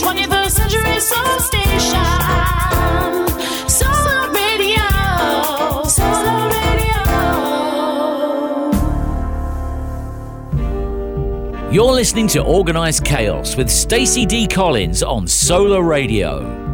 21st Century Soul Station. Solar Radio. Solar Radio. You're listening to Organized Chaos with Stacey D. Collins on Solar Radio.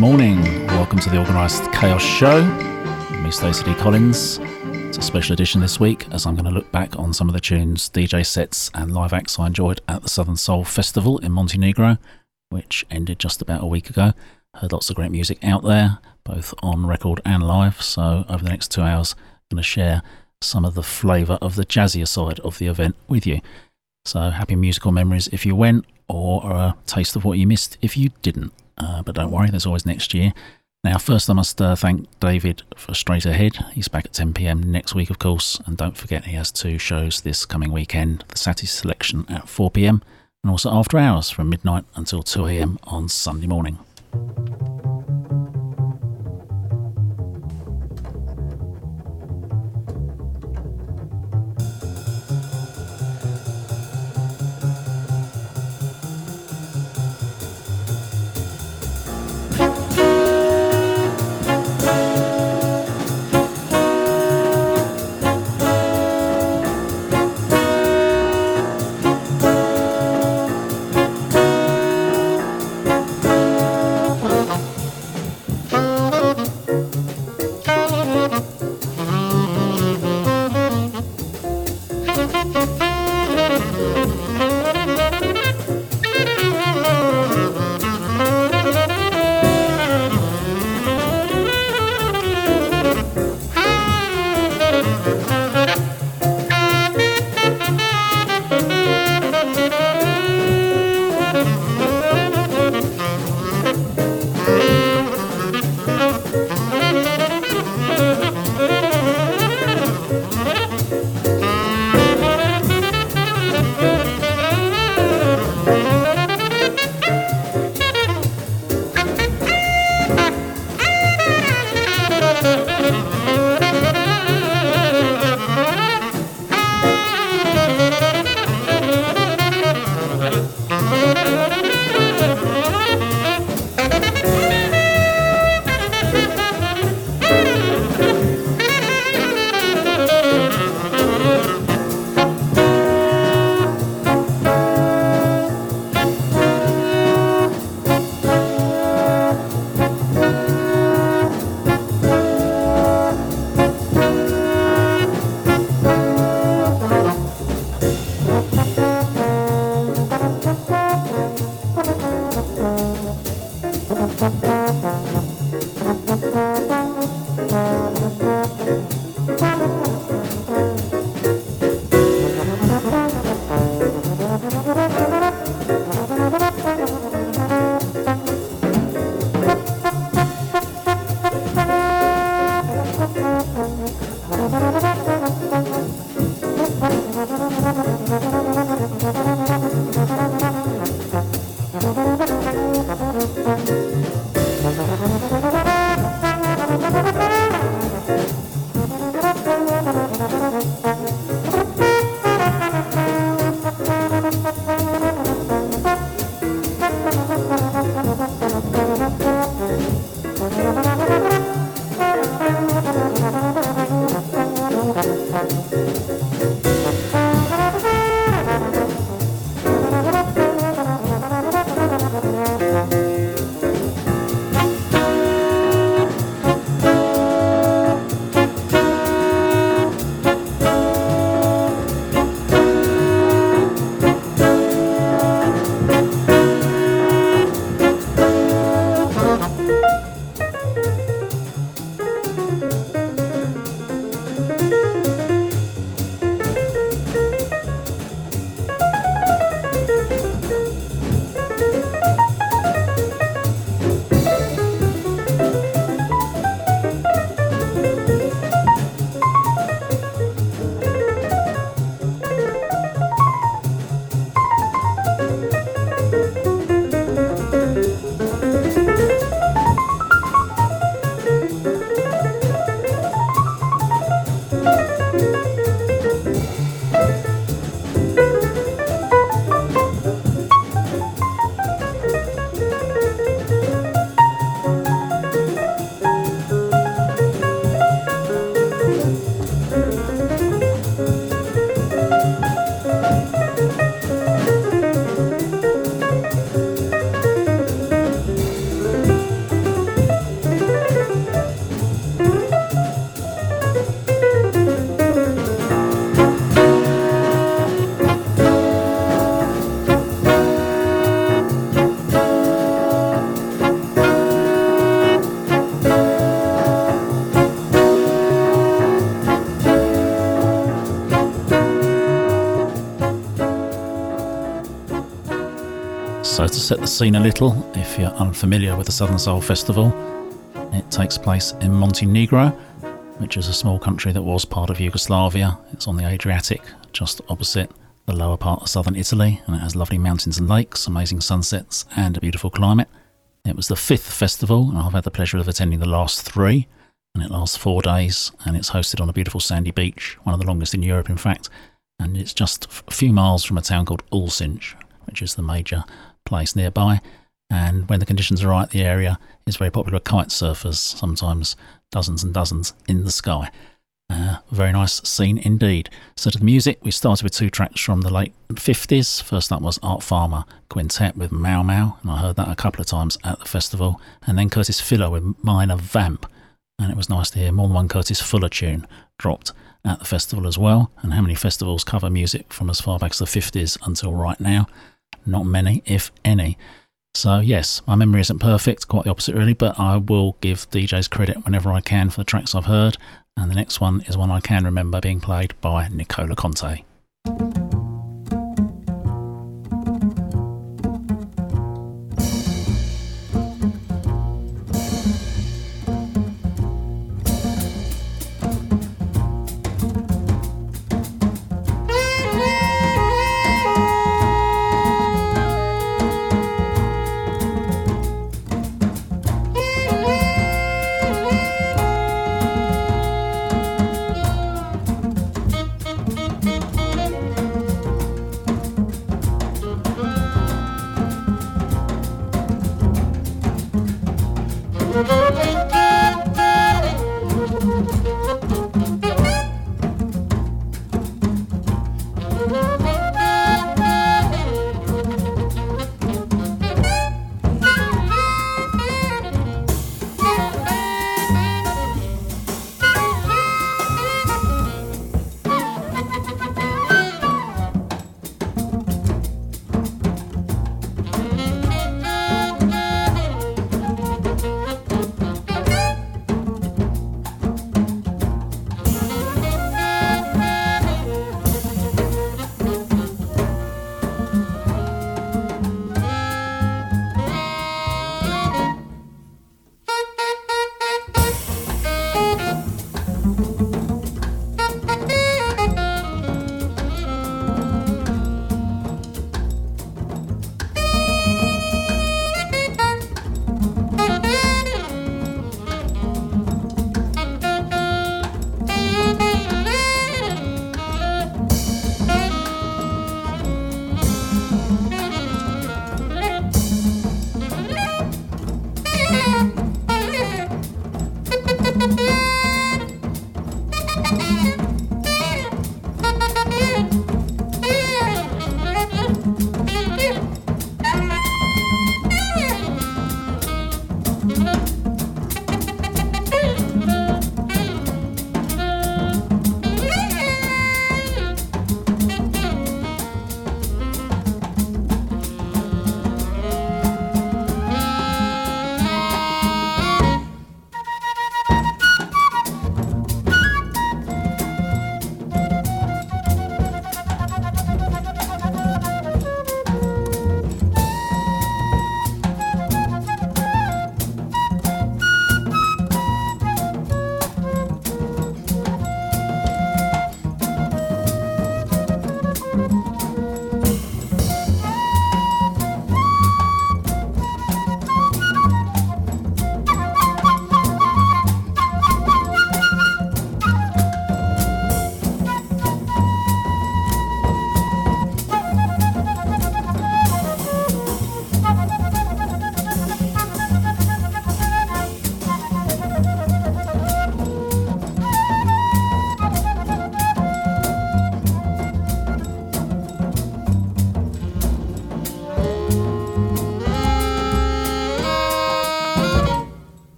Morning. Welcome to the Organised Chaos Show. I'm me, Stacey. Collins. It's a special edition this week as I'm going to look back on some of the tunes, DJ sets, and live acts I enjoyed at the Southern Soul Festival in Montenegro, which ended just about a week ago. Heard lots of great music out there, both on record and live. So, over the next two hours, I'm going to share some of the flavour of the jazzier side of the event with you. So, happy musical memories if you went, or a taste of what you missed if you didn't. Uh, but don't worry, there's always next year. Now, first, I must uh, thank David for Straight Ahead. He's back at 10 pm next week, of course. And don't forget, he has two shows this coming weekend the Saturday selection at 4 pm and also after hours from midnight until 2 am on Sunday morning. Set the scene a little, if you're unfamiliar with the Southern Soul Festival, it takes place in Montenegro, which is a small country that was part of Yugoslavia. It's on the Adriatic, just opposite the lower part of southern Italy, and it has lovely mountains and lakes, amazing sunsets, and a beautiful climate. It was the fifth festival, and I've had the pleasure of attending the last three, and it lasts four days, and it's hosted on a beautiful sandy beach, one of the longest in Europe, in fact, and it's just a few miles from a town called Ulcinj, which is the major place nearby. And when the conditions are right, the area is very popular with kite surfers, sometimes dozens and dozens in the sky. Uh, very nice scene indeed. So, to the music, we started with two tracks from the late 50s. First up was Art Farmer Quintet with Mau Mau, and I heard that a couple of times at the festival. And then Curtis Fuller with Minor Vamp, and it was nice to hear more than one Curtis Fuller tune dropped at the festival as well. And how many festivals cover music from as far back as the 50s until right now? Not many, if any. So, yes, my memory isn't perfect, quite the opposite, really, but I will give DJs credit whenever I can for the tracks I've heard. And the next one is one I can remember being played by Nicola Conte.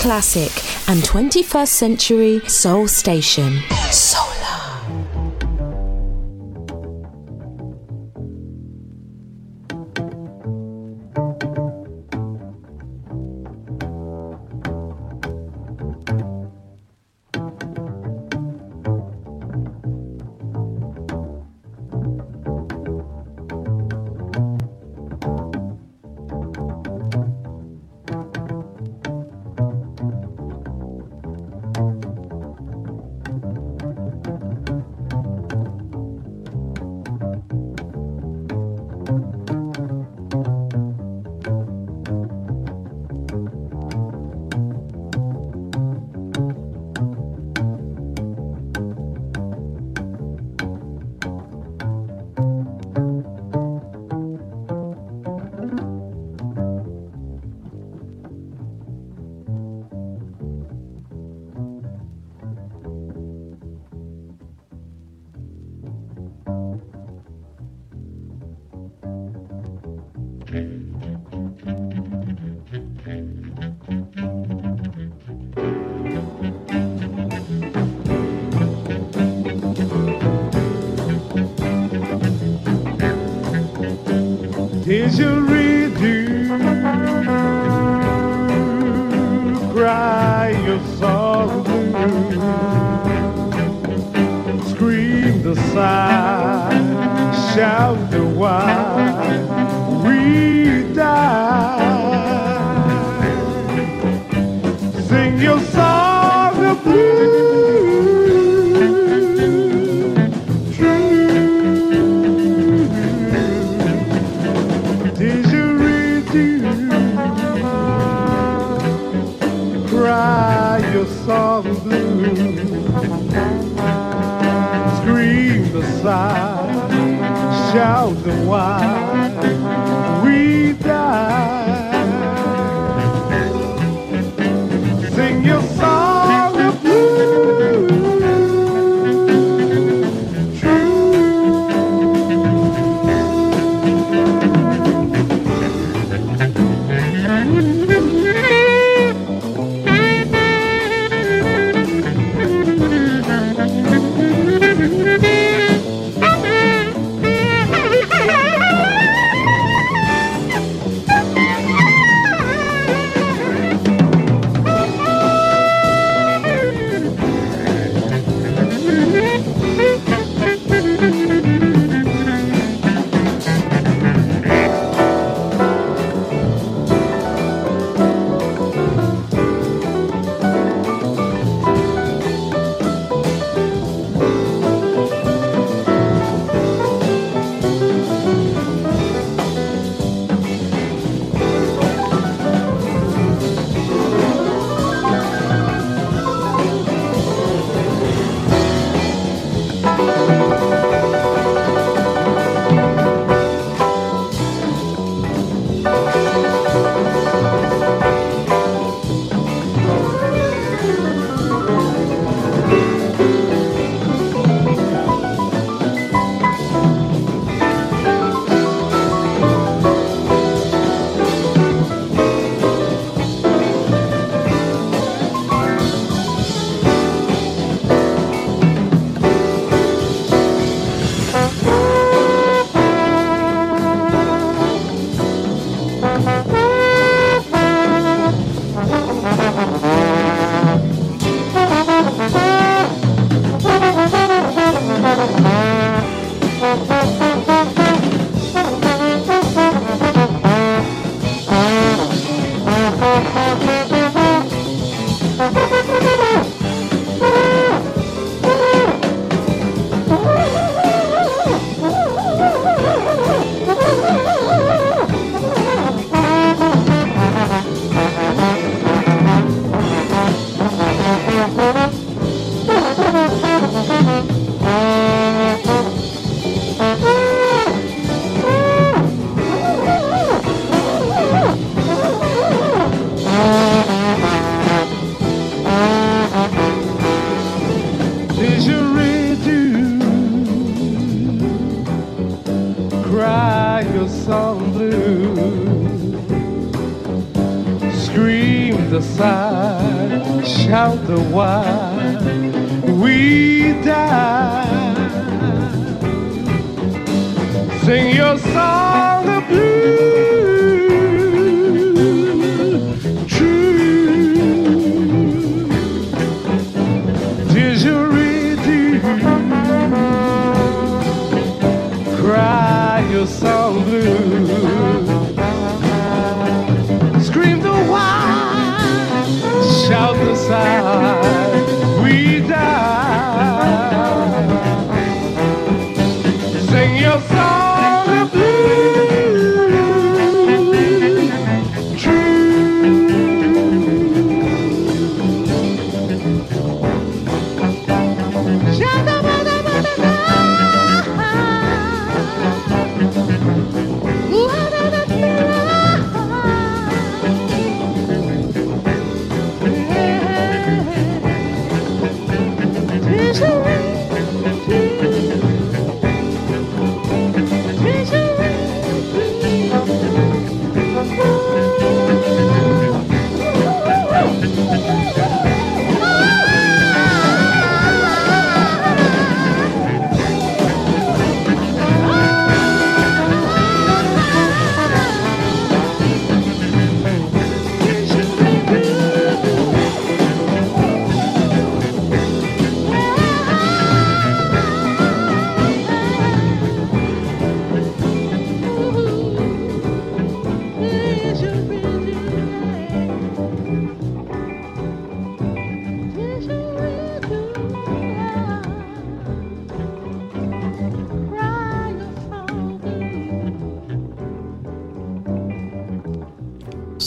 Classic and 21st century soul station. Solar. Did you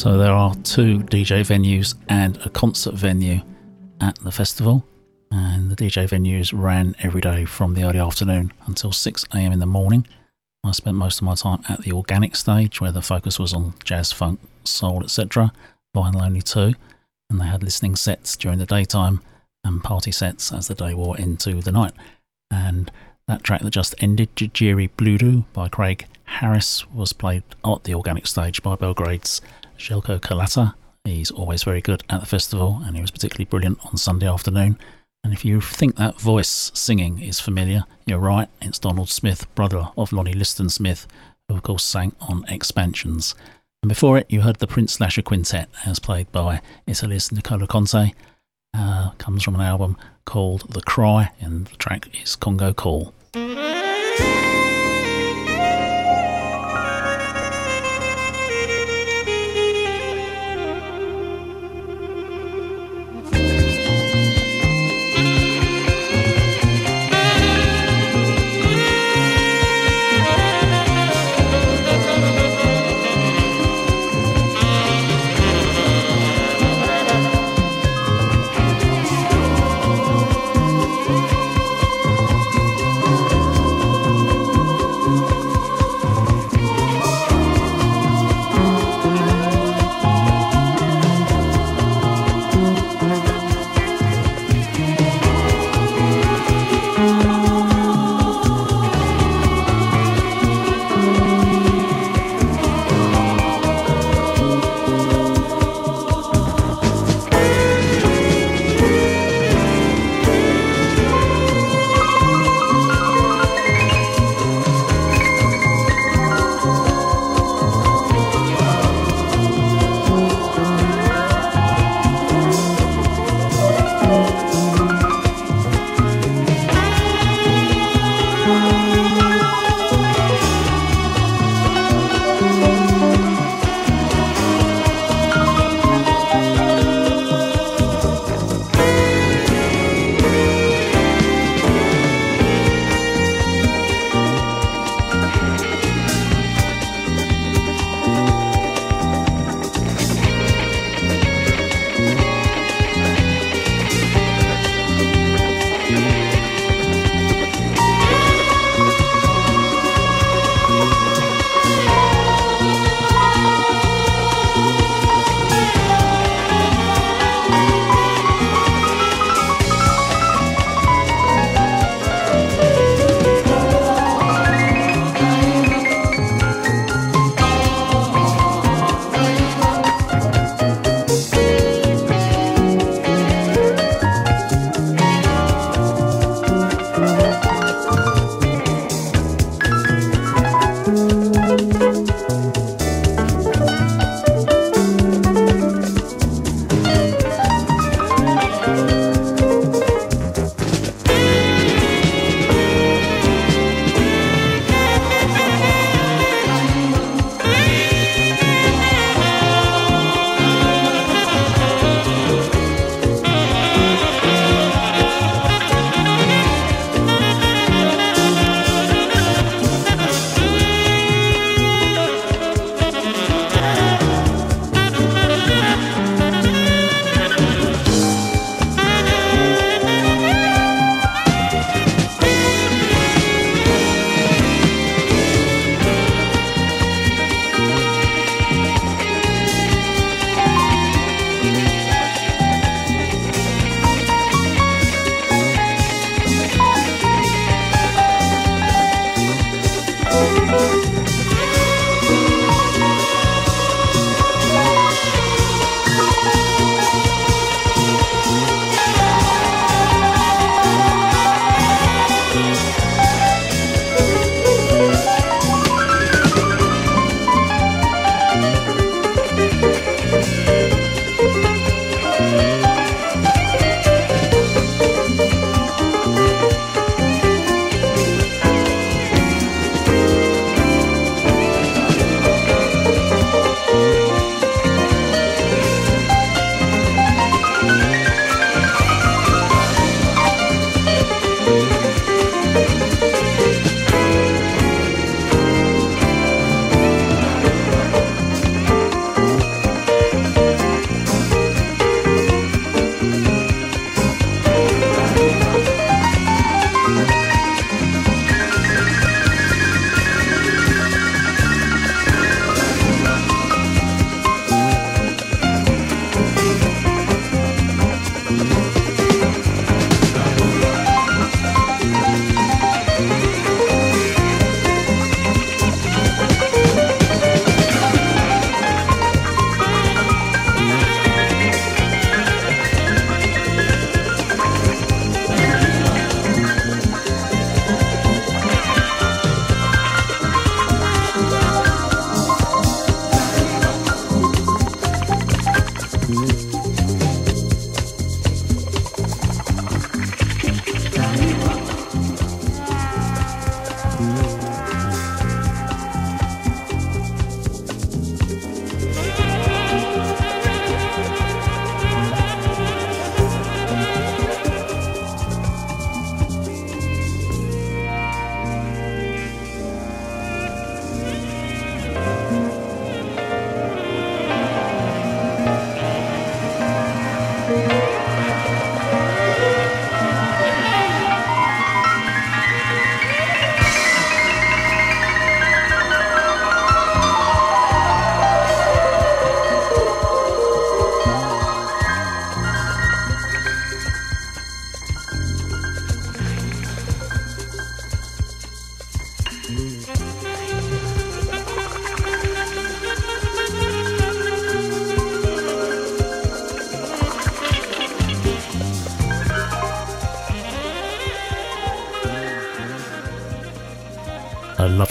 So there are two DJ venues and a concert venue at the festival. And the DJ venues ran every day from the early afternoon until 6am in the morning. I spent most of my time at the organic stage where the focus was on jazz, funk, soul, etc. Vinyl only two. And they had listening sets during the daytime and party sets as the day wore into the night. And that track that just ended, Jiri Bludu by Craig Harris, was played at the organic stage by Belgrade's Željko Kalata. He's always very good at the festival, and he was particularly brilliant on Sunday afternoon. And if you think that voice singing is familiar, you're right. It's Donald Smith, brother of Lonnie Liston Smith, who of course sang on Expansions. And before it, you heard the Prince Lasha Quintet, as played by Italy's Nicola Conte. Uh, comes from an album called The Cry, and the track is Congo Call.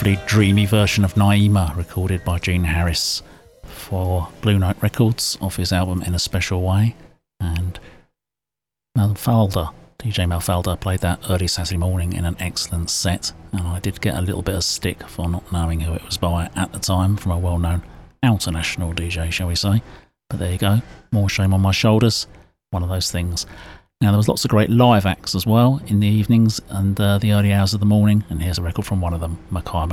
Dreamy version of Naima recorded by Gene Harris for Blue Note Records off his album In a Special Way. And Mafalda, DJ Mafalda, played that early Saturday morning in an excellent set. And I did get a little bit of stick for not knowing who it was by at the time from a well known international DJ, shall we say. But there you go, more shame on my shoulders. One of those things. Now, there was lots of great live acts as well in the evenings and uh, the early hours of the morning, and here's a record from one of them, Makaya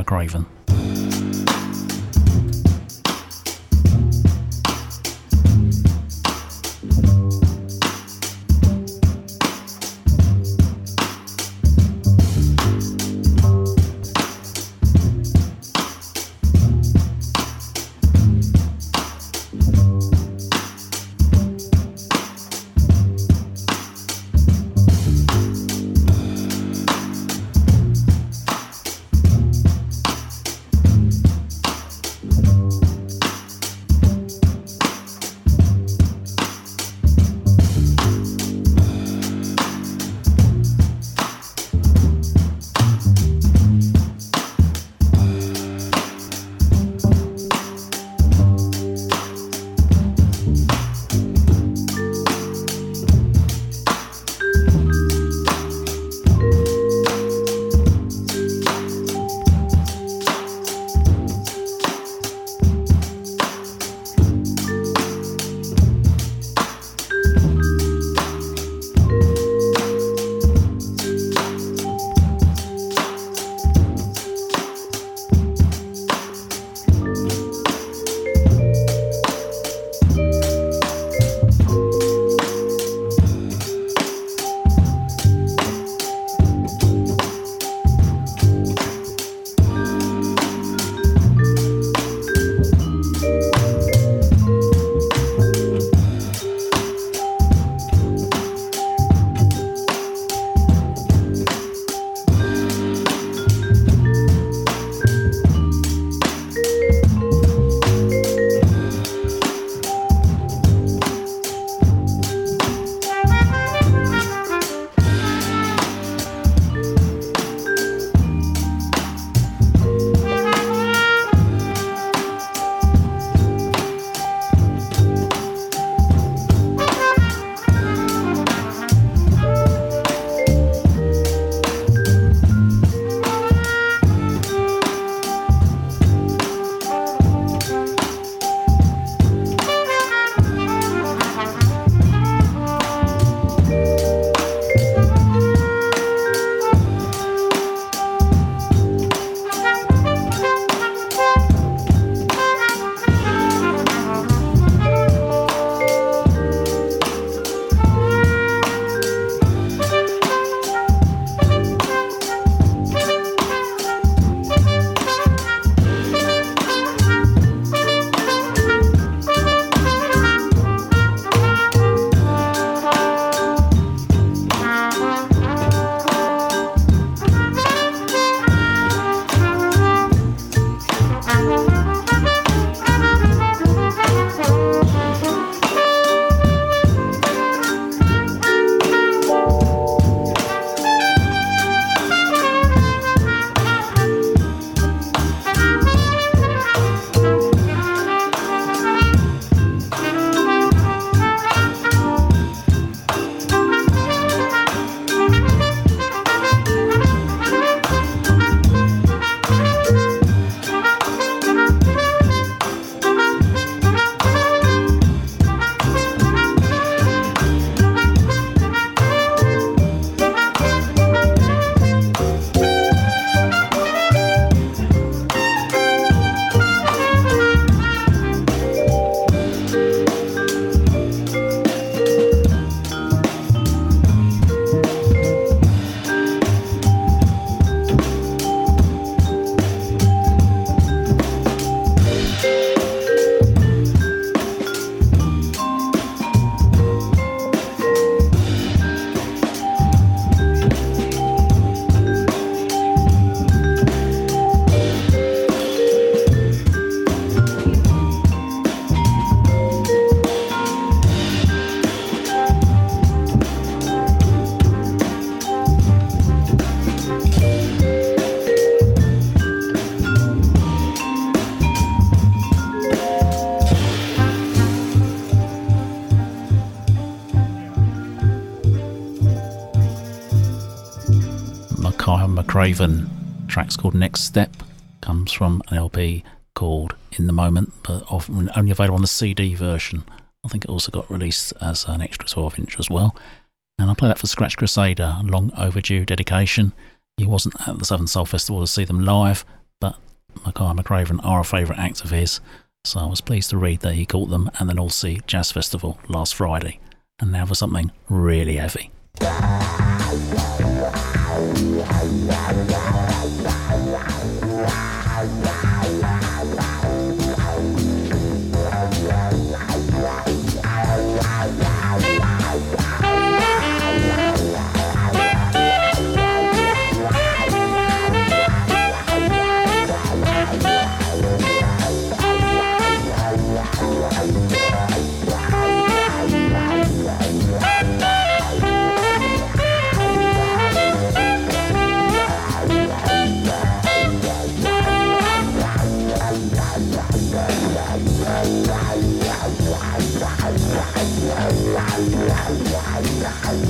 McCraven. Track's called Next Step. Comes from an LP called In the Moment, but often only available on the CD version. I think it also got released as an extra 12 inch as well. And I play that for Scratch Crusader, long overdue dedication. He wasn't at the Southern Soul Festival to see them live, but Makaya McCraven are a favourite act of his, so I was pleased to read that he caught them at the North Sea Jazz Festival last Friday. And now for something really heavy. Wow.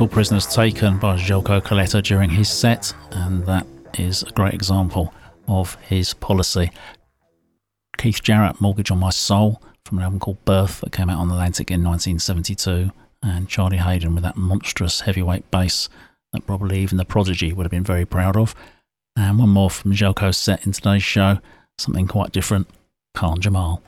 No musical prisoners taken by Željko Kaleta during his set, and that is a great example of his policy. Keith Jarrett, Mortgage on My Soul, from an album called Birth that came out on Atlantic in 1972, and Charlie Haden with that monstrous heavyweight bass that probably even the Prodigy would have been very proud of. And one more from Željko's set in today's show, something quite different, Khan Jamal.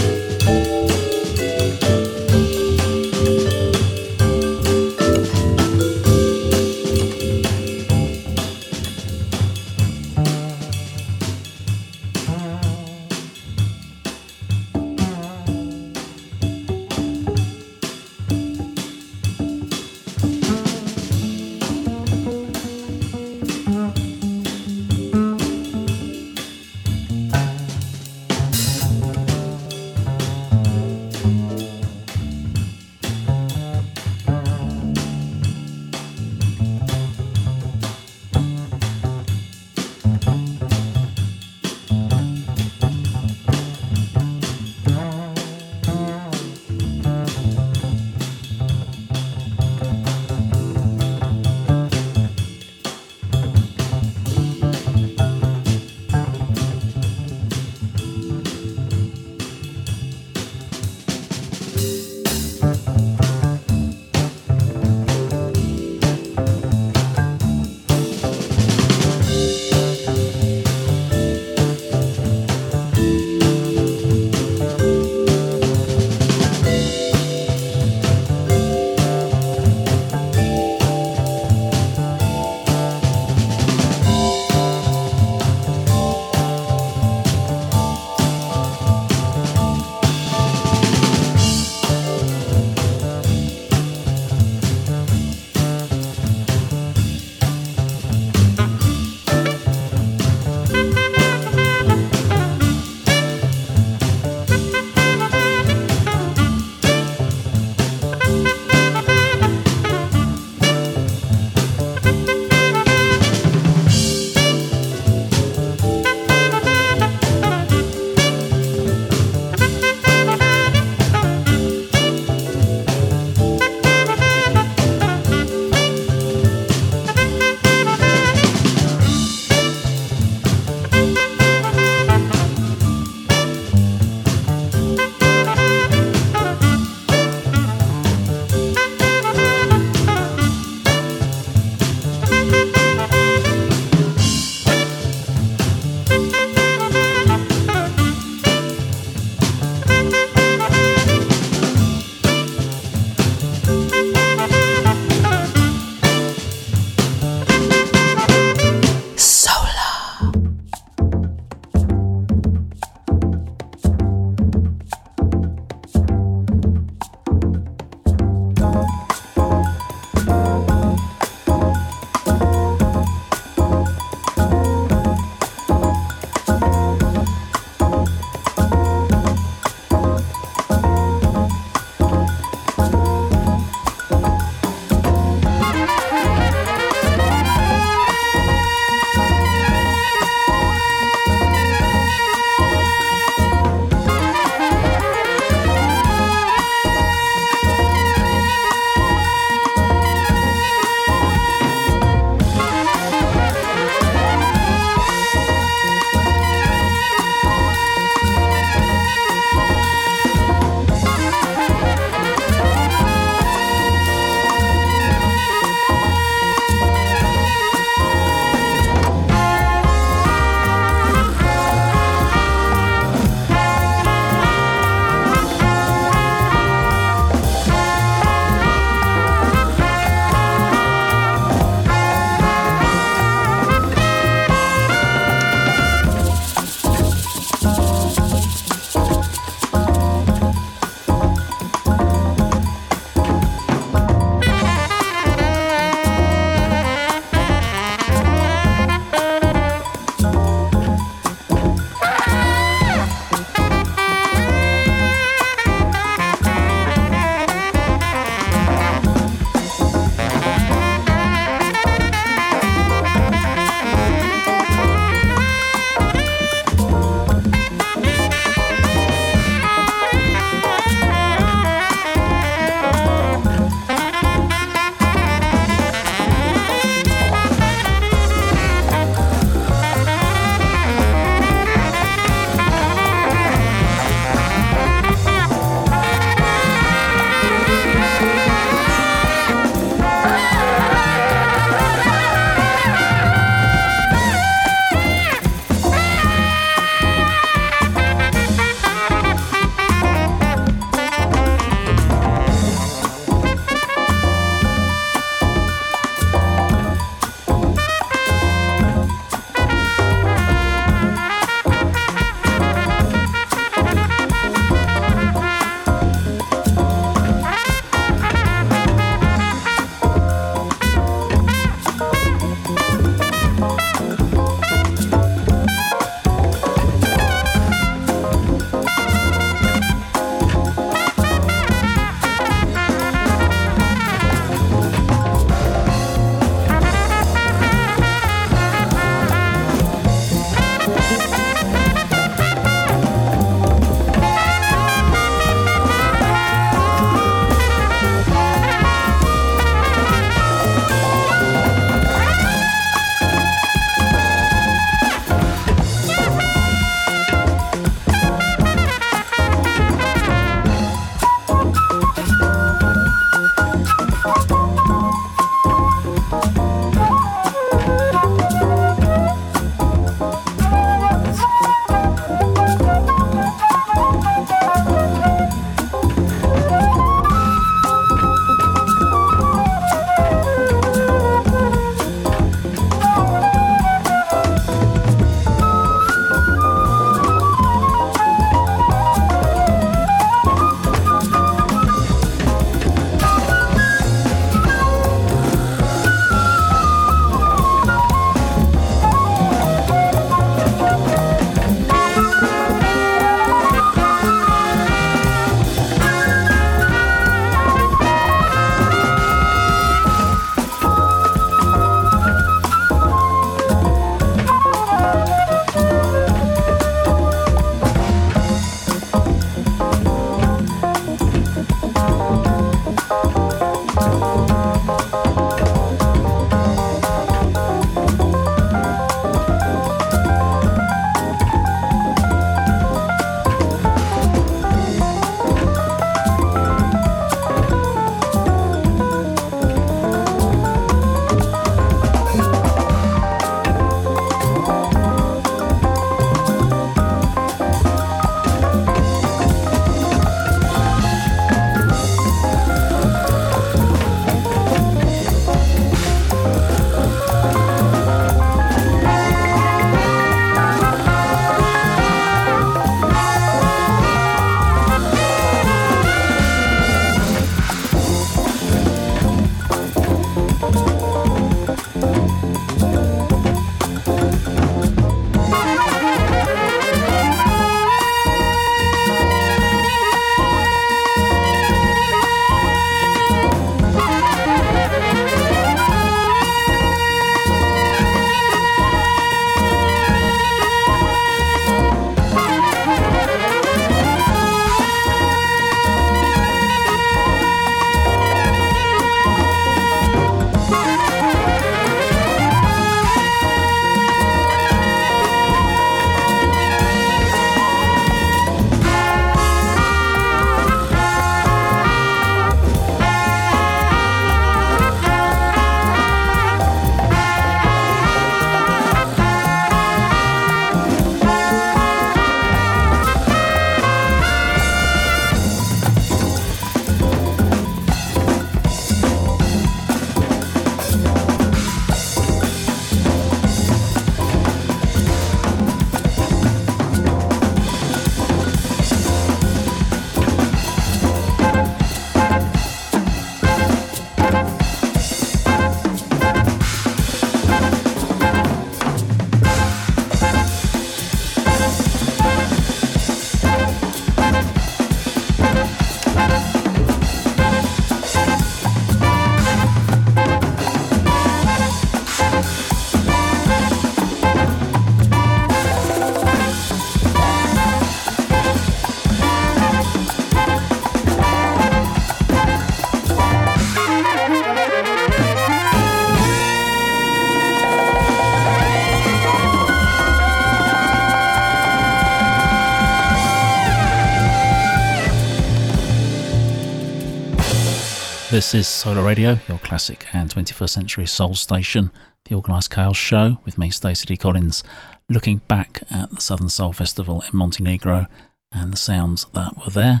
This is Solar Radio, your classic and 21st century soul station, the Organised Chaos Show, with me, Stacey D. Collins, looking back at the Southern Soul Festival in Montenegro and the sounds that were there.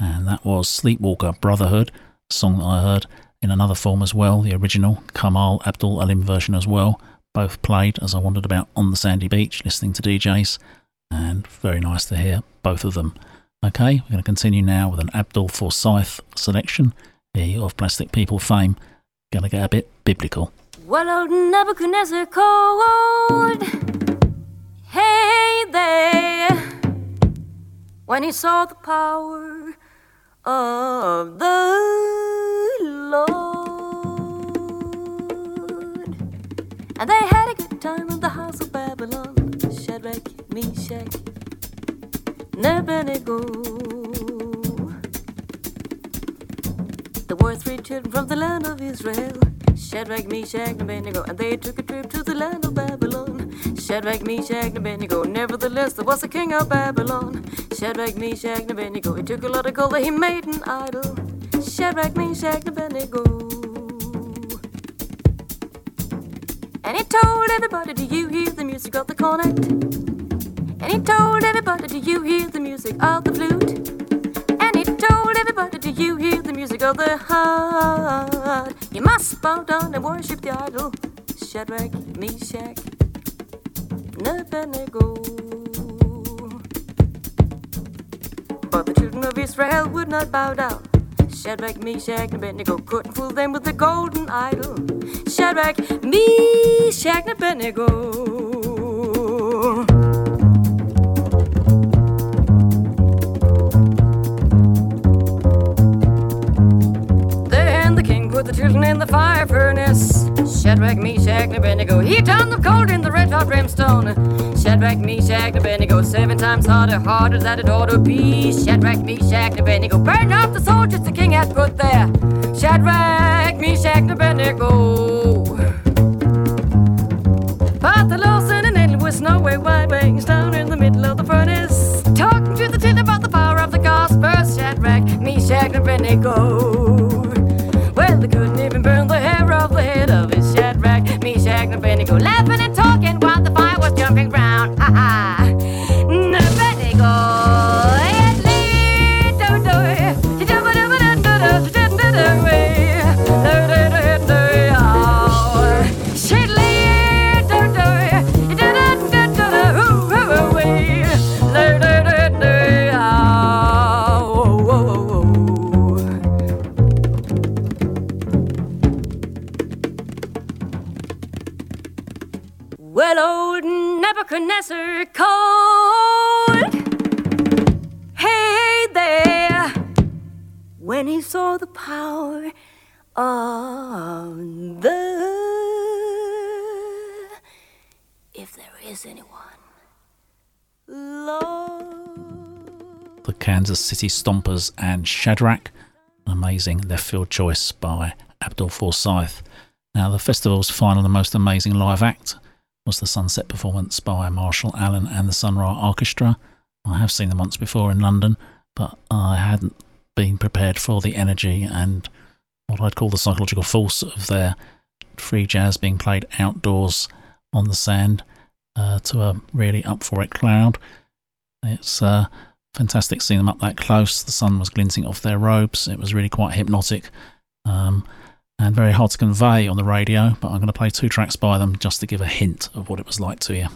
And that was Sleepwalker Brotherhood, a song that I heard in another form as well, the original Kamal Abdul Alim version as well. Both played as I wandered about on the sandy beach listening to DJs, and very nice to hear both of them. Okay, we're going to continue now with an Abdul Forsyth selection of Plastic People fame. To get a bit biblical. Well, old Nebuchadnezzar called, Hey there, when he saw the power of the Lord. And they had a good time in the house of Babylon. Shadrach, Meshach, Abednego. There were three children from the land of Israel. Shadrach, Meshach, and Abednego, and they took a trip to the land of Babylon. Shadrach, Meshach, and Abednego. Nevertheless, there was a king of Babylon. Shadrach, Meshach, and Abednego. He took a lot of gold that he made an idol. Shadrach, Meshach, and Abednego. And he told everybody, Do you hear the music of the cornet? And he told everybody, Do you hear the music of the flute? Told everybody, Do you hear the music of the heart? You must bow down and worship the idol. Shadrach, Meshach, and Abednego. But the children of Israel would not bow down. Shadrach, Meshach, and Abednego couldn't fool them with the golden idol. Shadrach, Meshach, and Abednego. Put the children in the fire furnace. Shadrach, Meshach, and Abednego. He turned them cold in the red hot brimstone. Shadrach, Meshach, and Abednego. Seven times harder, harder than it ought to be. Shadrach, Meshach, and Abednego. Burn up the soldiers the king had put there. Shadrach, Meshach, and Abednego. But the Lord sent an angel with snow white wings down in the middle of the furnace. Talking to the tin about the power of the gospel. Shadrach, Meshach, and Abednego. The City Stompers and Shadrach. Amazing left field choice by Abdul Forsyth. Now, the festival's final and most amazing live act was the sunset performance by Marshall Allen and the Sun Ra Arkestra. I have seen them once before in London, but I hadn't been prepared for the energy and what I'd call the psychological force of their free jazz being played outdoors on the sand uh, to a really up for it crowd. It's uh, fantastic seeing them up that close. The sun was glinting off their robes. It was really quite hypnotic um, and very hard to convey on the radio. But I'm going to play two tracks by them just to give a hint of what it was like to you.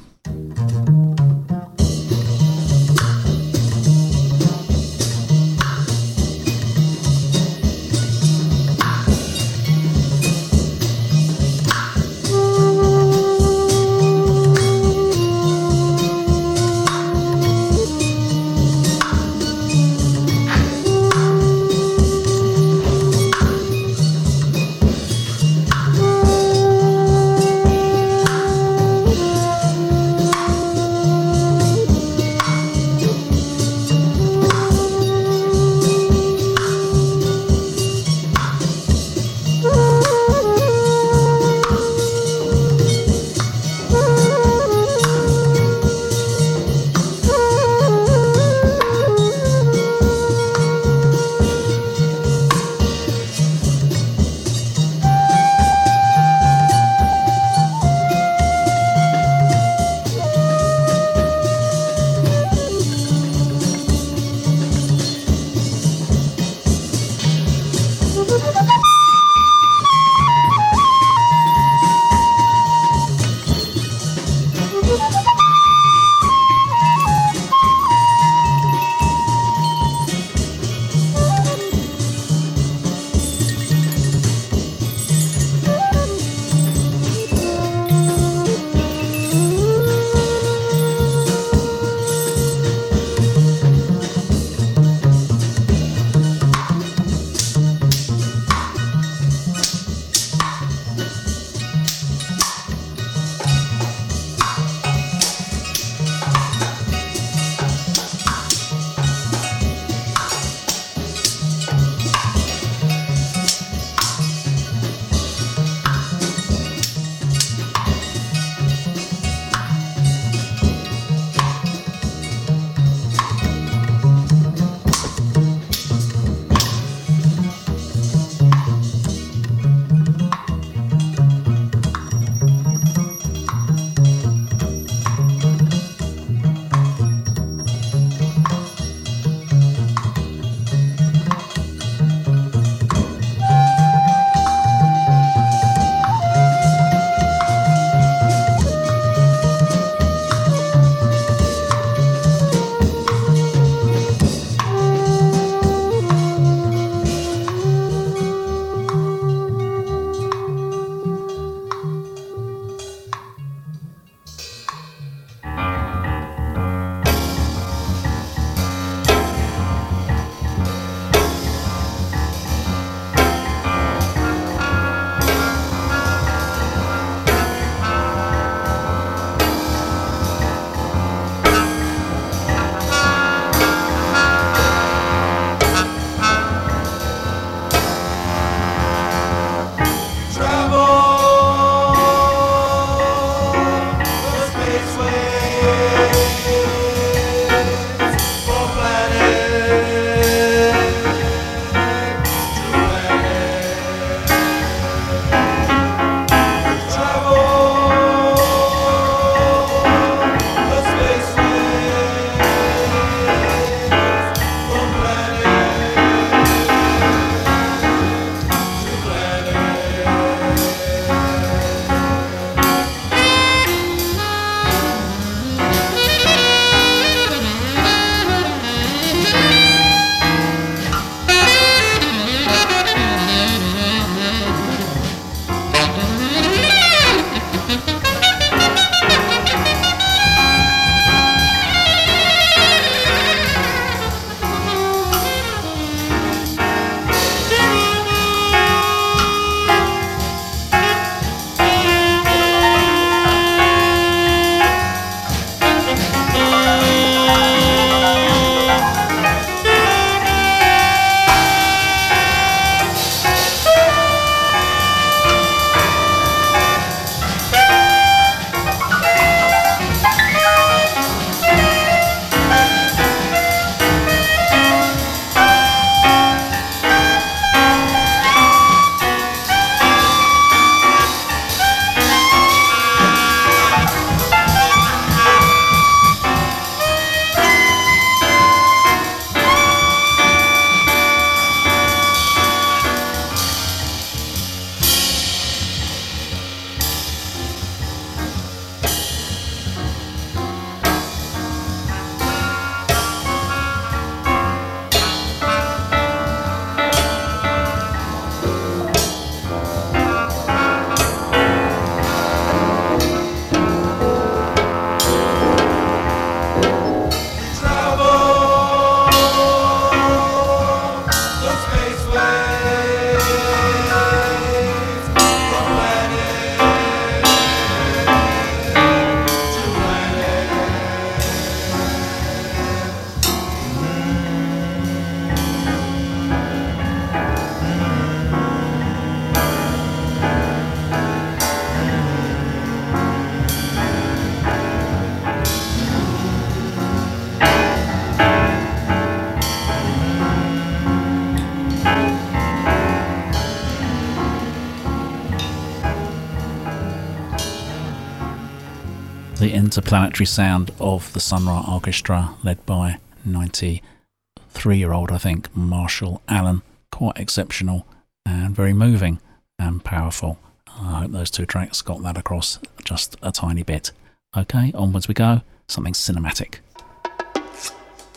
Interplanetary sound of the Sun Ra Arkestra, led by 93 year old, I think, Marshall Allen. Quite exceptional and very moving and powerful. I hope those two tracks got that across just a tiny bit. Okay, onwards we go. Something cinematic.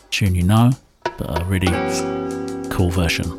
Tune you know, but a really cool version.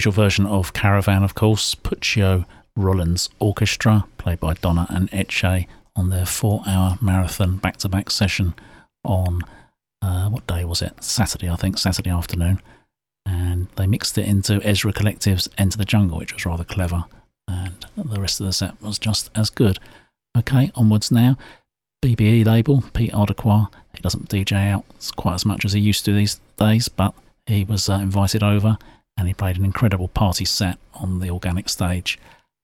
Unusual version of Caravan, of course, Puccio Rollins Orchestra, played by Donna and Etche on their four hour marathon back to back session on uh, what day was it? Saturday, I think, Saturday afternoon. And they mixed it into Ezra Collective's Enter the Jungle, which was rather clever. And the rest of the set was just as good. Okay, onwards now. BBE label, Pete Adarkwah. He doesn't DJ out quite as much as he used to these days, but he was uh, invited over and he played an incredible party set on the organic stage,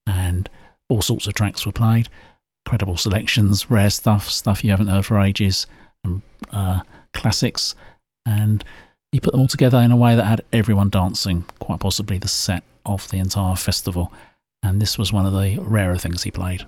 and all sorts of tracks were played. Incredible selections, rare stuff, stuff you haven't heard for ages, and uh, classics, and he put them all together in a way that had everyone dancing, quite possibly the set of the entire festival. And this was one of the rarer things he played.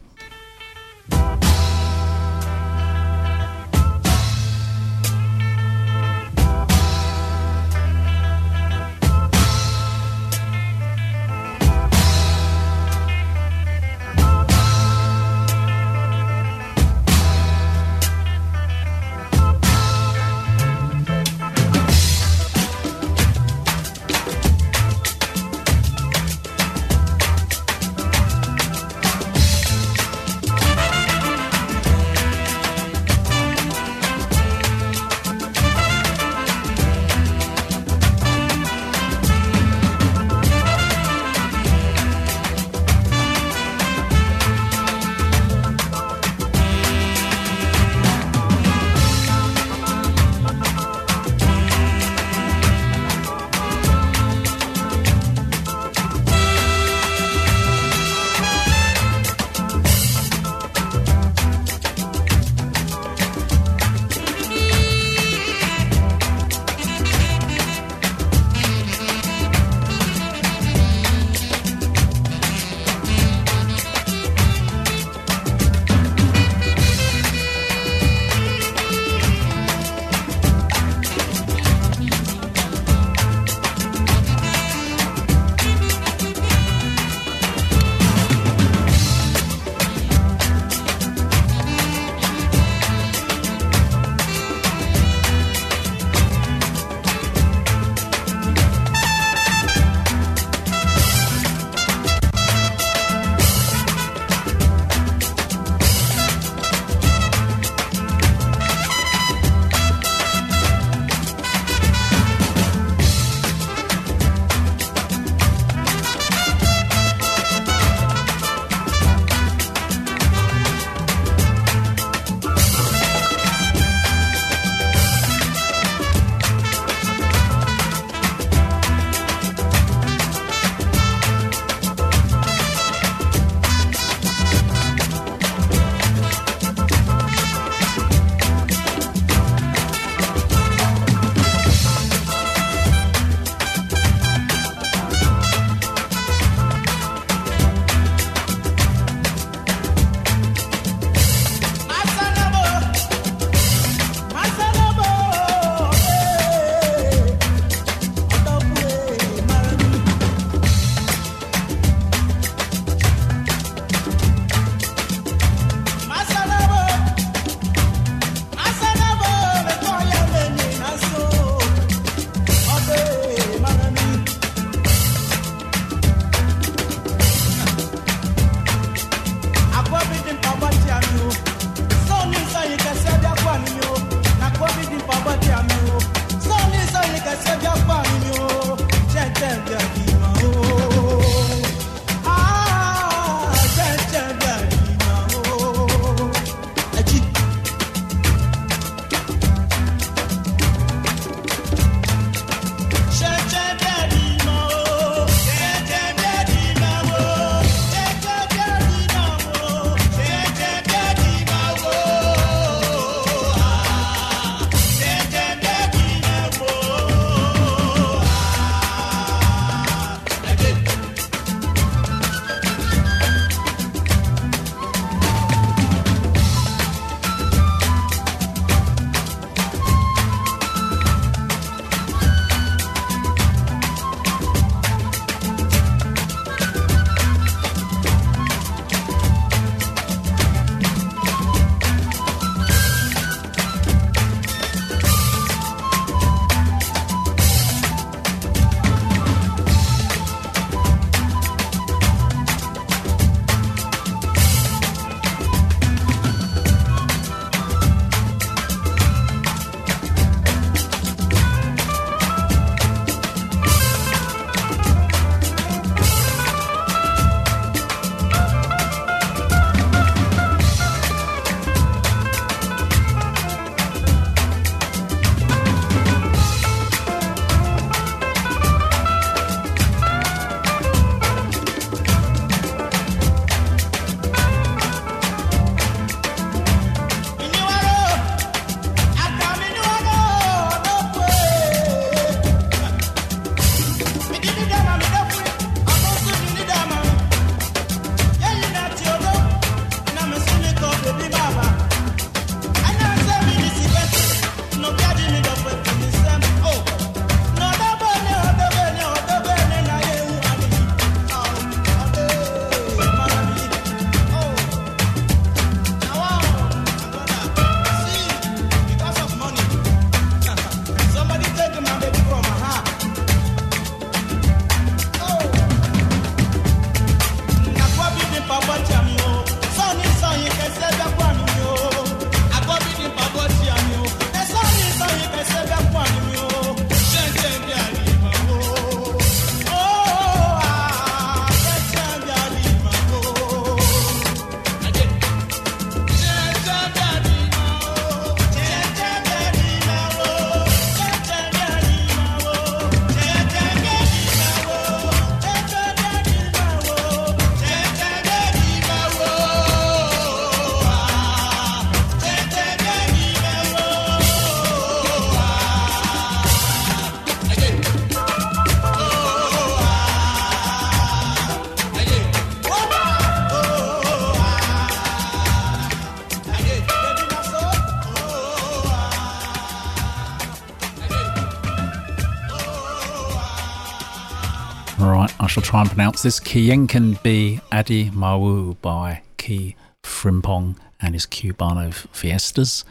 shall try and pronounce this. Kyenkyen Bi Adi M'awu by K. Frimpong and his Cubano Fiestas,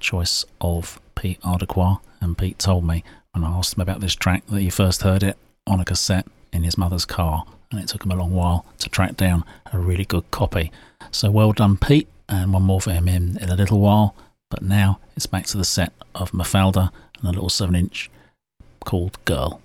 choice of Pete Adarkwah. And Pete told me when I asked him about this track that he first heard it on a cassette in his mother's car, and it took him a long while to track down a really good copy. So well done, Pete, and one more for him in, in a little while. But now it's back to the set of Mafalda and a little 7 inch called Girl.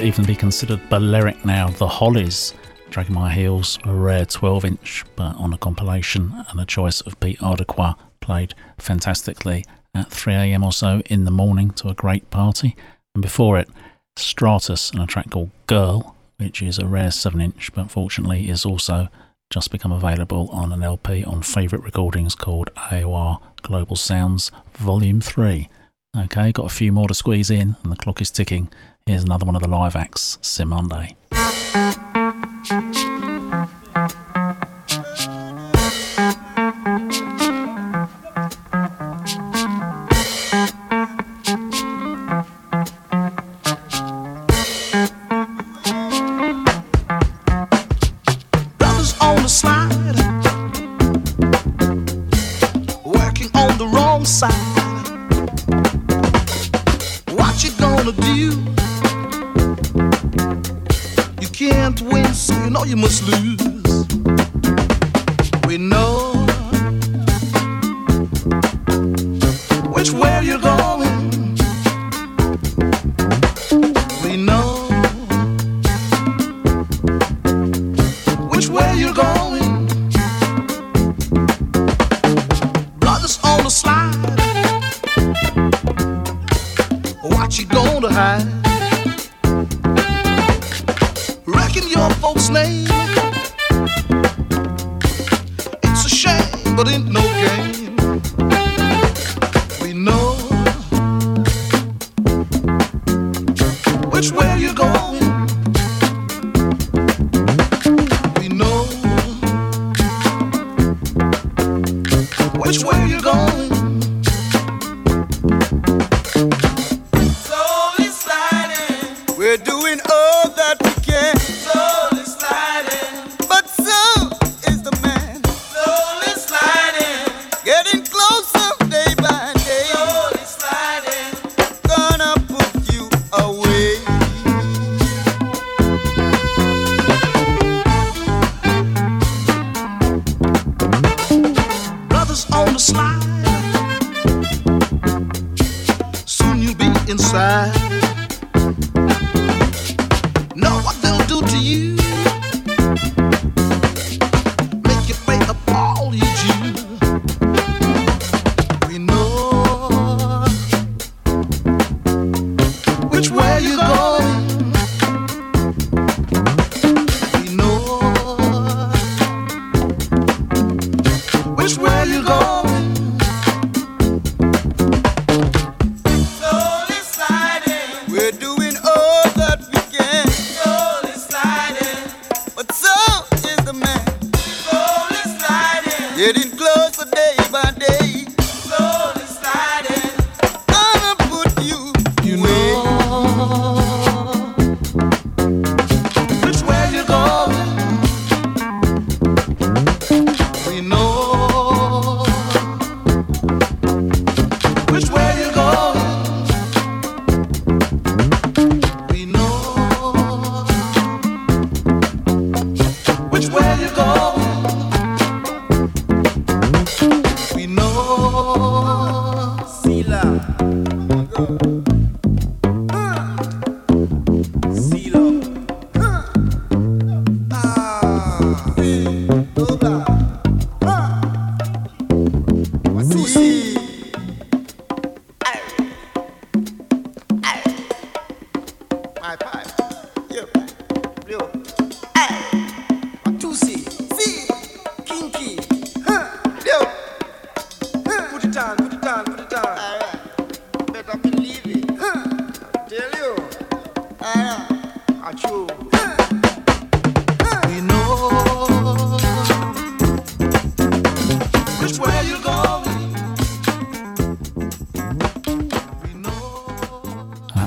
even be considered Balearic now. The Hollies, Dragging My Heels, a rare 12 inch, but on a compilation and a choice of Pete Adarkwah, played fantastically at 3am or so in the morning to a great party. And before it, Stratus and a track called Girl, which is a rare 7 inch, but fortunately is also just become available on an LP on favourite recordings called AOR Global Sounds Volume 3. Okay, got a few more to squeeze in, and the clock is ticking. Here's another one of the live acts, Simonde.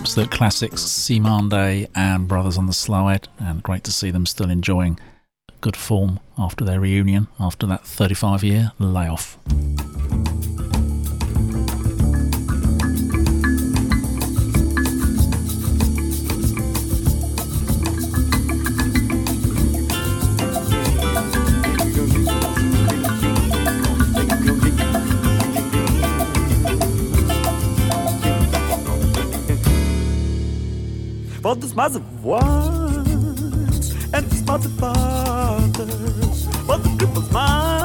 absolute classics, Simande and Brothers on the Slowhead, and great to see them still enjoying good form after their reunion after that 35 year layoff. mas one and smarter father, but the cripple's mind.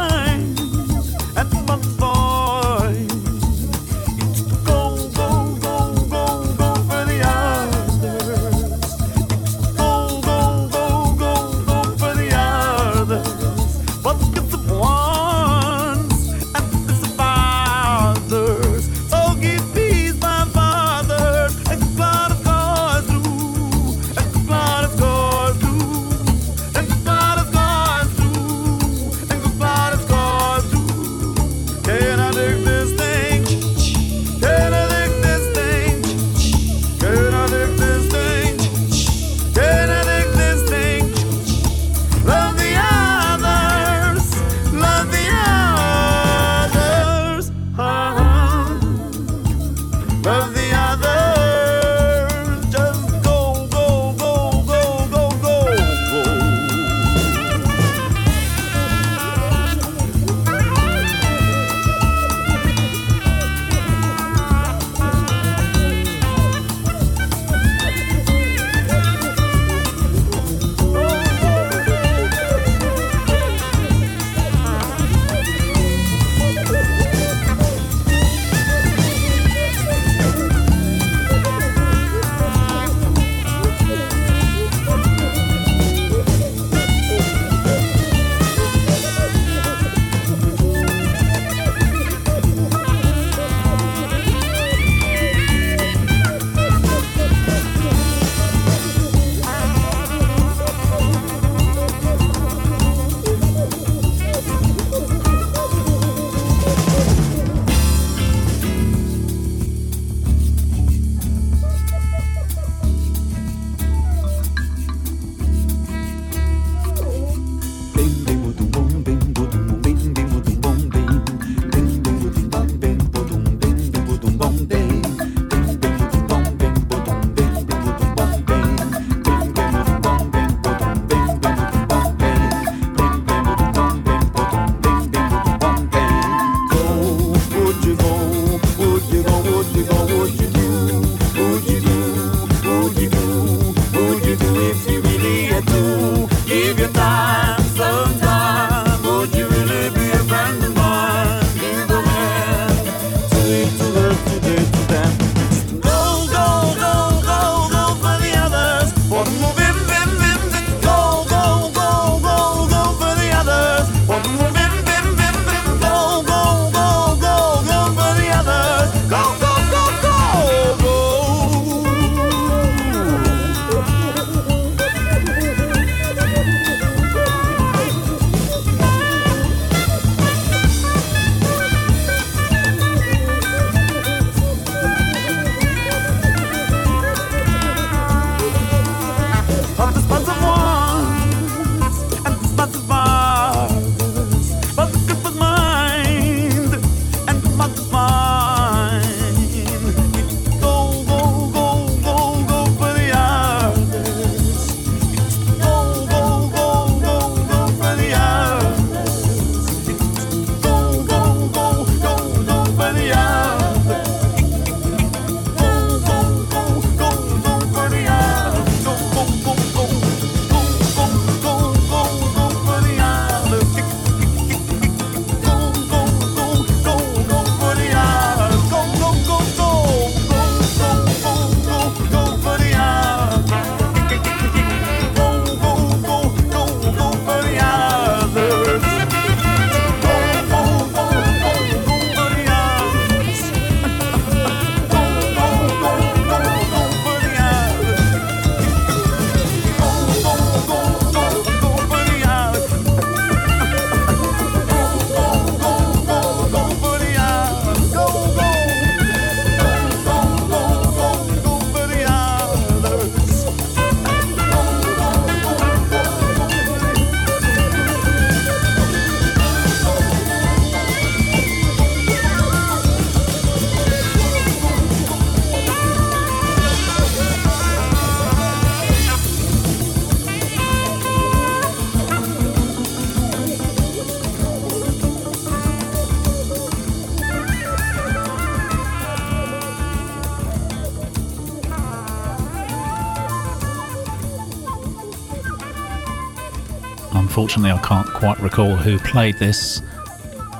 Unfortunately, I can't quite recall who played this,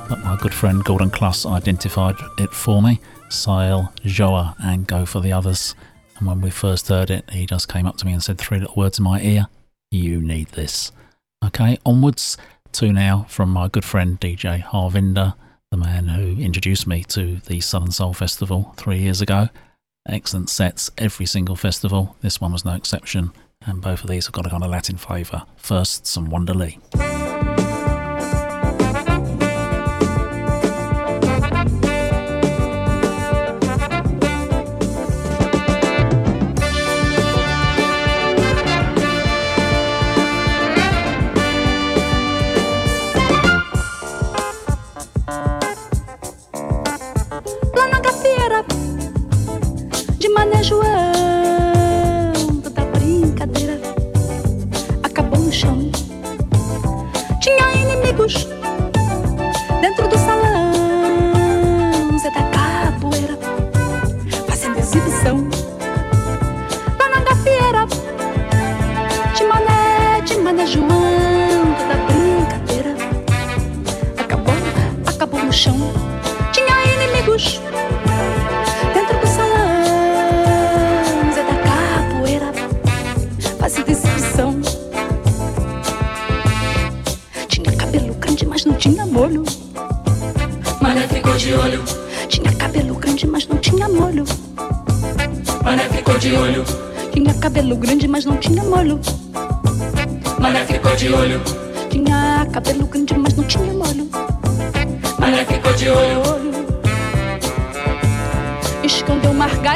but my good friend Gordon Kluss identified it for me. Sail, Joa, and Go for the Others. And when we first heard it, he just came up to me and said three little words in my ear You need this. Okay, onwards to now from my good friend DJ Harvinder, the man who introduced me to the Southern Soul Festival three years ago. Excellent sets every single festival. This one was no exception. And both of these have got a kind of Latin flavour. First, some Wonder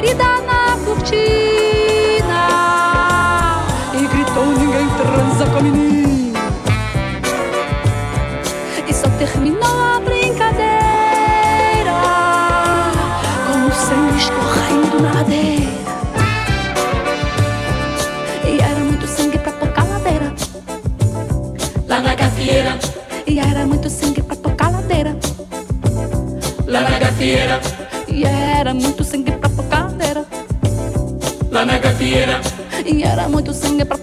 parida na cortina e gritou: Ninguém transa com a menina. E só terminou a brincadeira com o sangue escorrendo na madeira. E era muito sangue pra tocar ladeira. Lá na gafieira. E era muito sangue pra tocar ladeira. Lá na gafieira. E era muito sangue lá na gafieira. E era muito sangue pra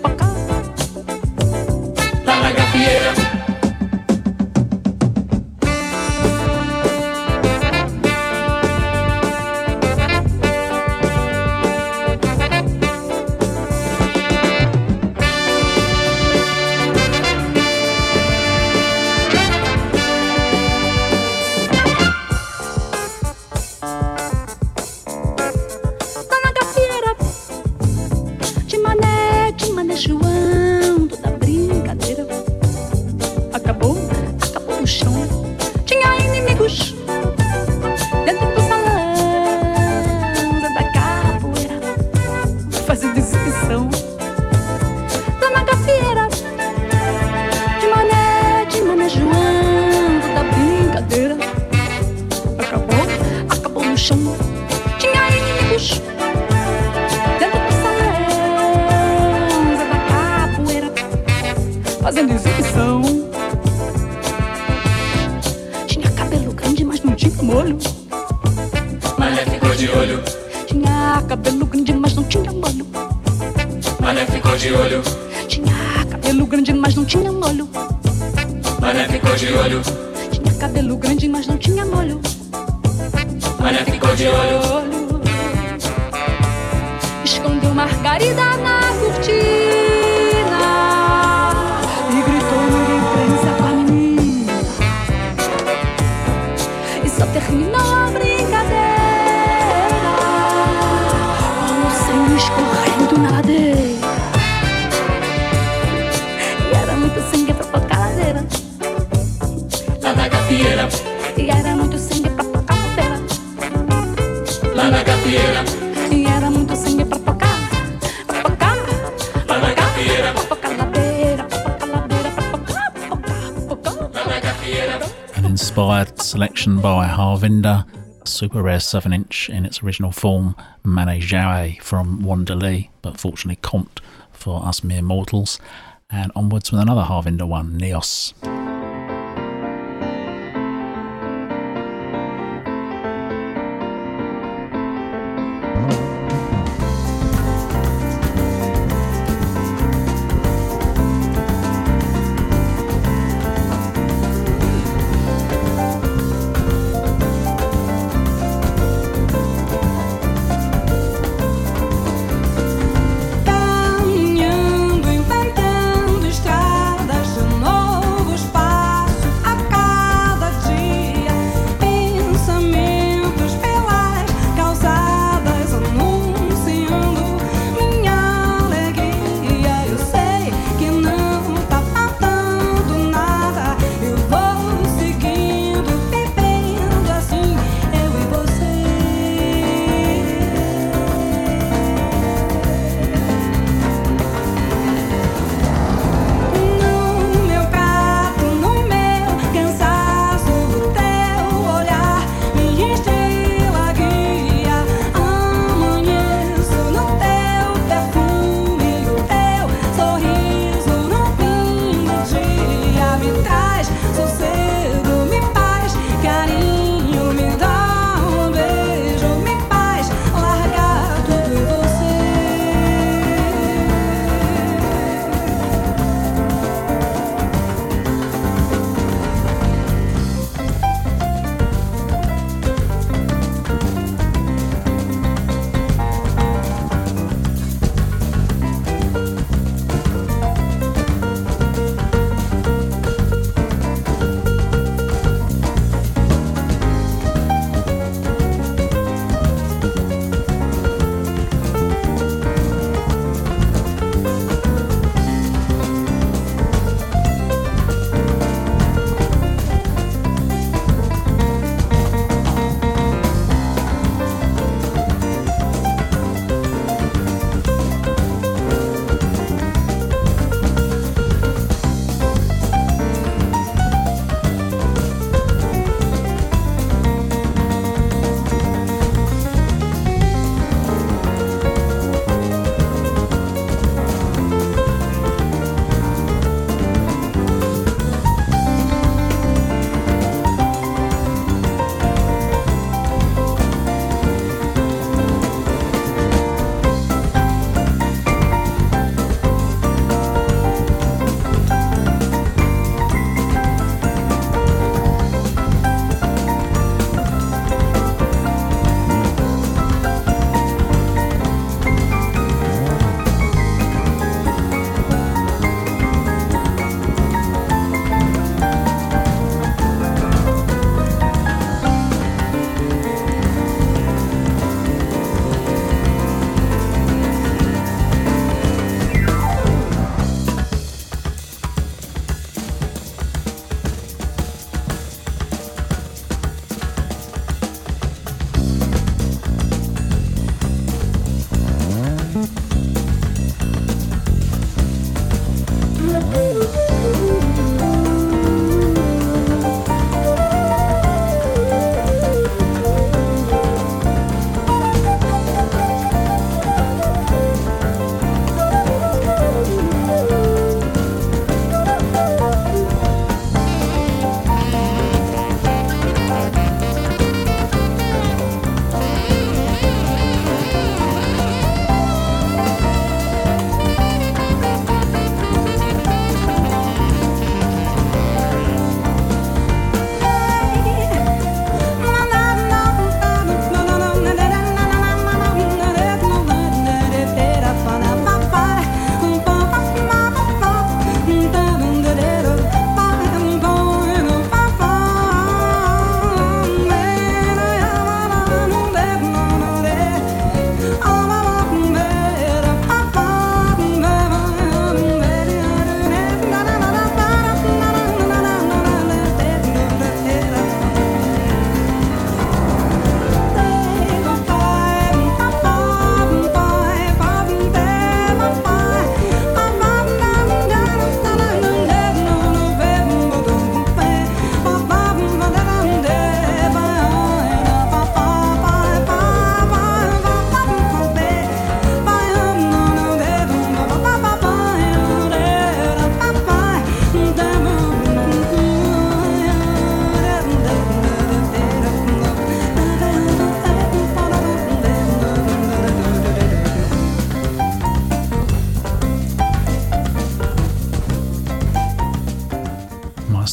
Harvinder, super rare 7 inch in its original form, Mane Jouet from Wanderley, but fortunately comped for us mere mortals, and onwards with another Harvinder one, Neos.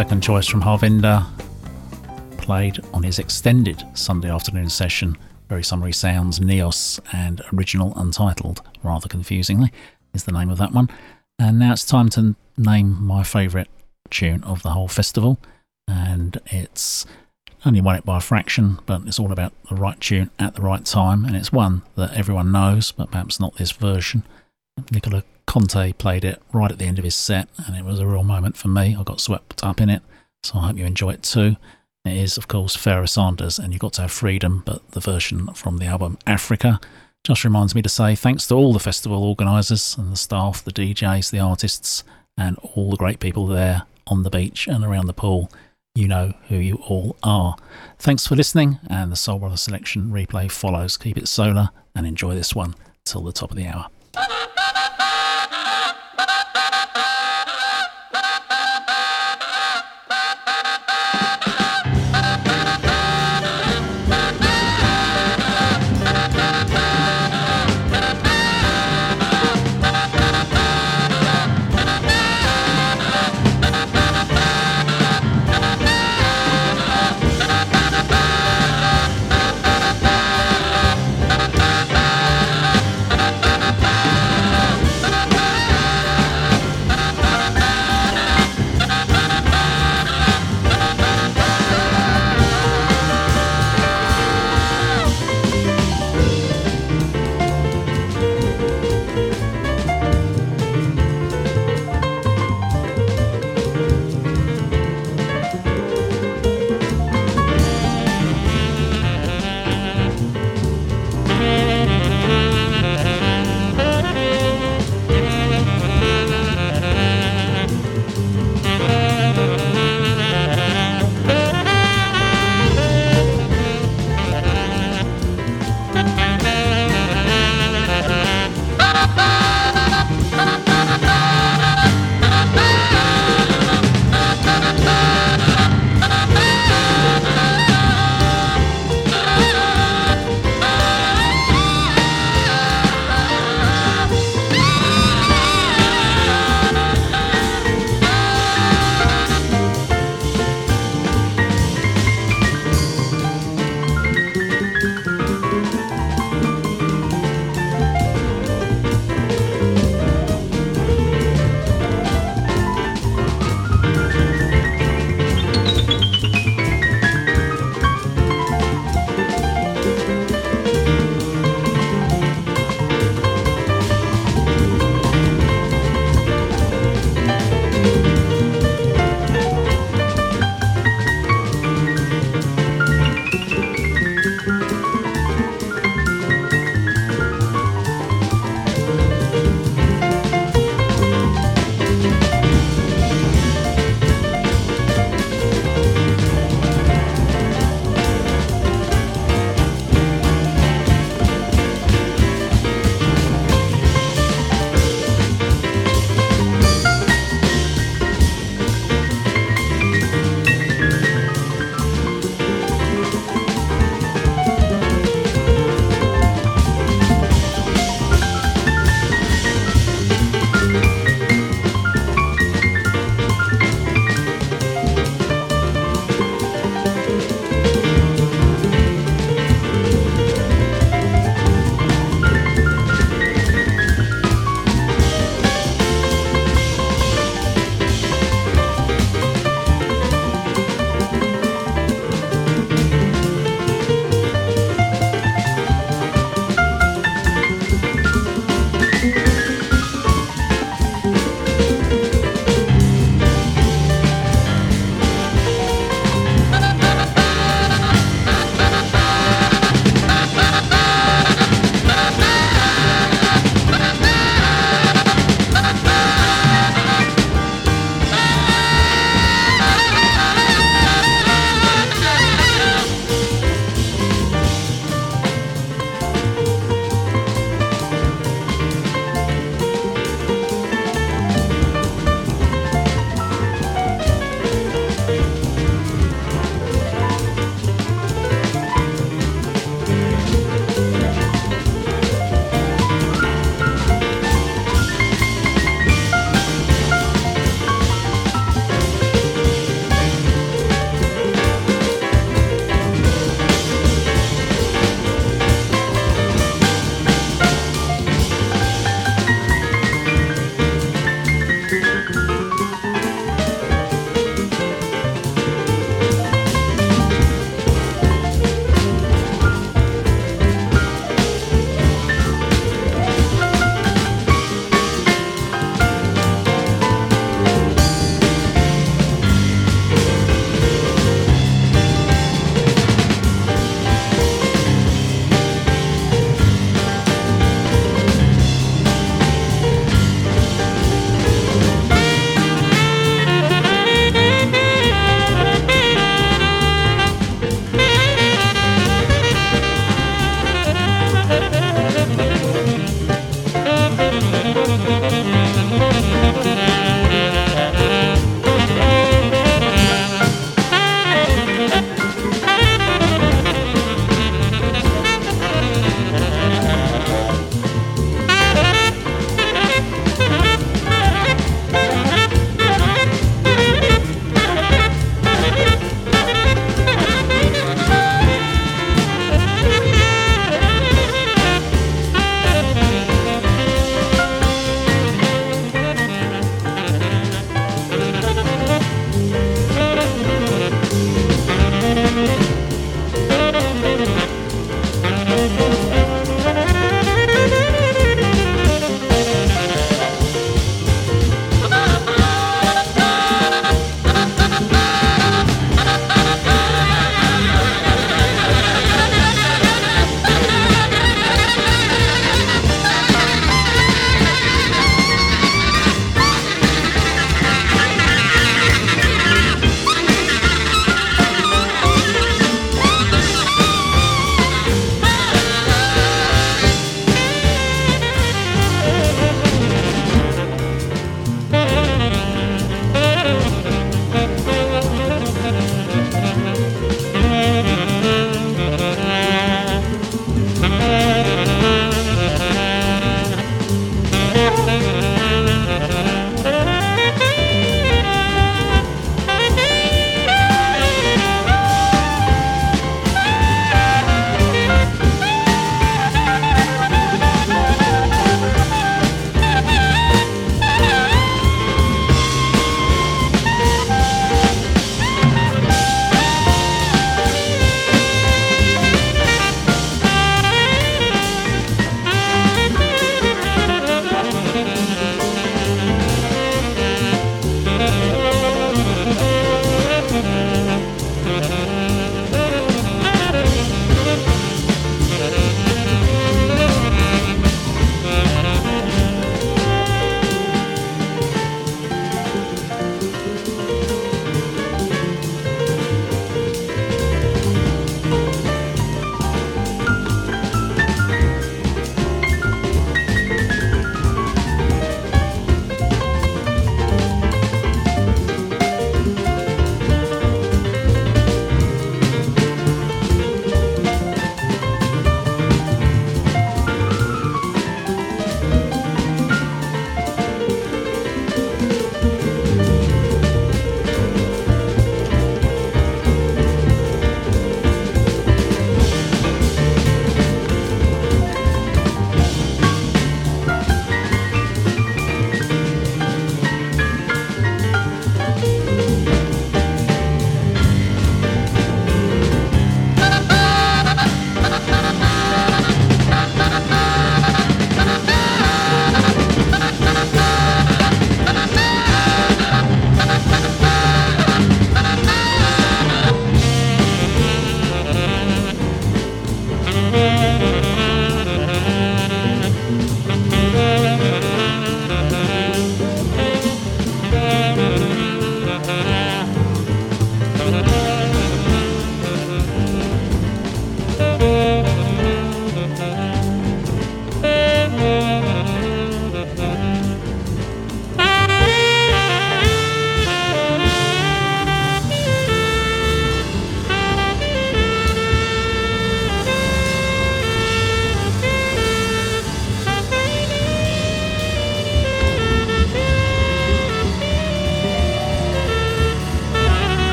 Second choice from Harvinder, played on his extended Sunday afternoon session. Very summery sounds, Neos and Original Untitled, rather confusingly, is the name of that one. And now it's time to name my favourite tune of the whole festival. And it's only won it by a fraction, but it's all about the right tune at the right time. And it's one that everyone knows, but perhaps not this version. Nicola Conte played it right at the end of his set, and it was a real moment for me. I got swept up in it, so I hope you enjoy it too. It is, of course, Pharoah Sanders, and you've got to have freedom, but the version from the album Africa just reminds me to say thanks to all the festival organisers and the staff, the DJs, the artists, and all the great people there on the beach and around the pool. You know who you all are. Thanks for listening, and the Soul Brother selection replay follows. Keep it solar and enjoy this one till the top of the hour.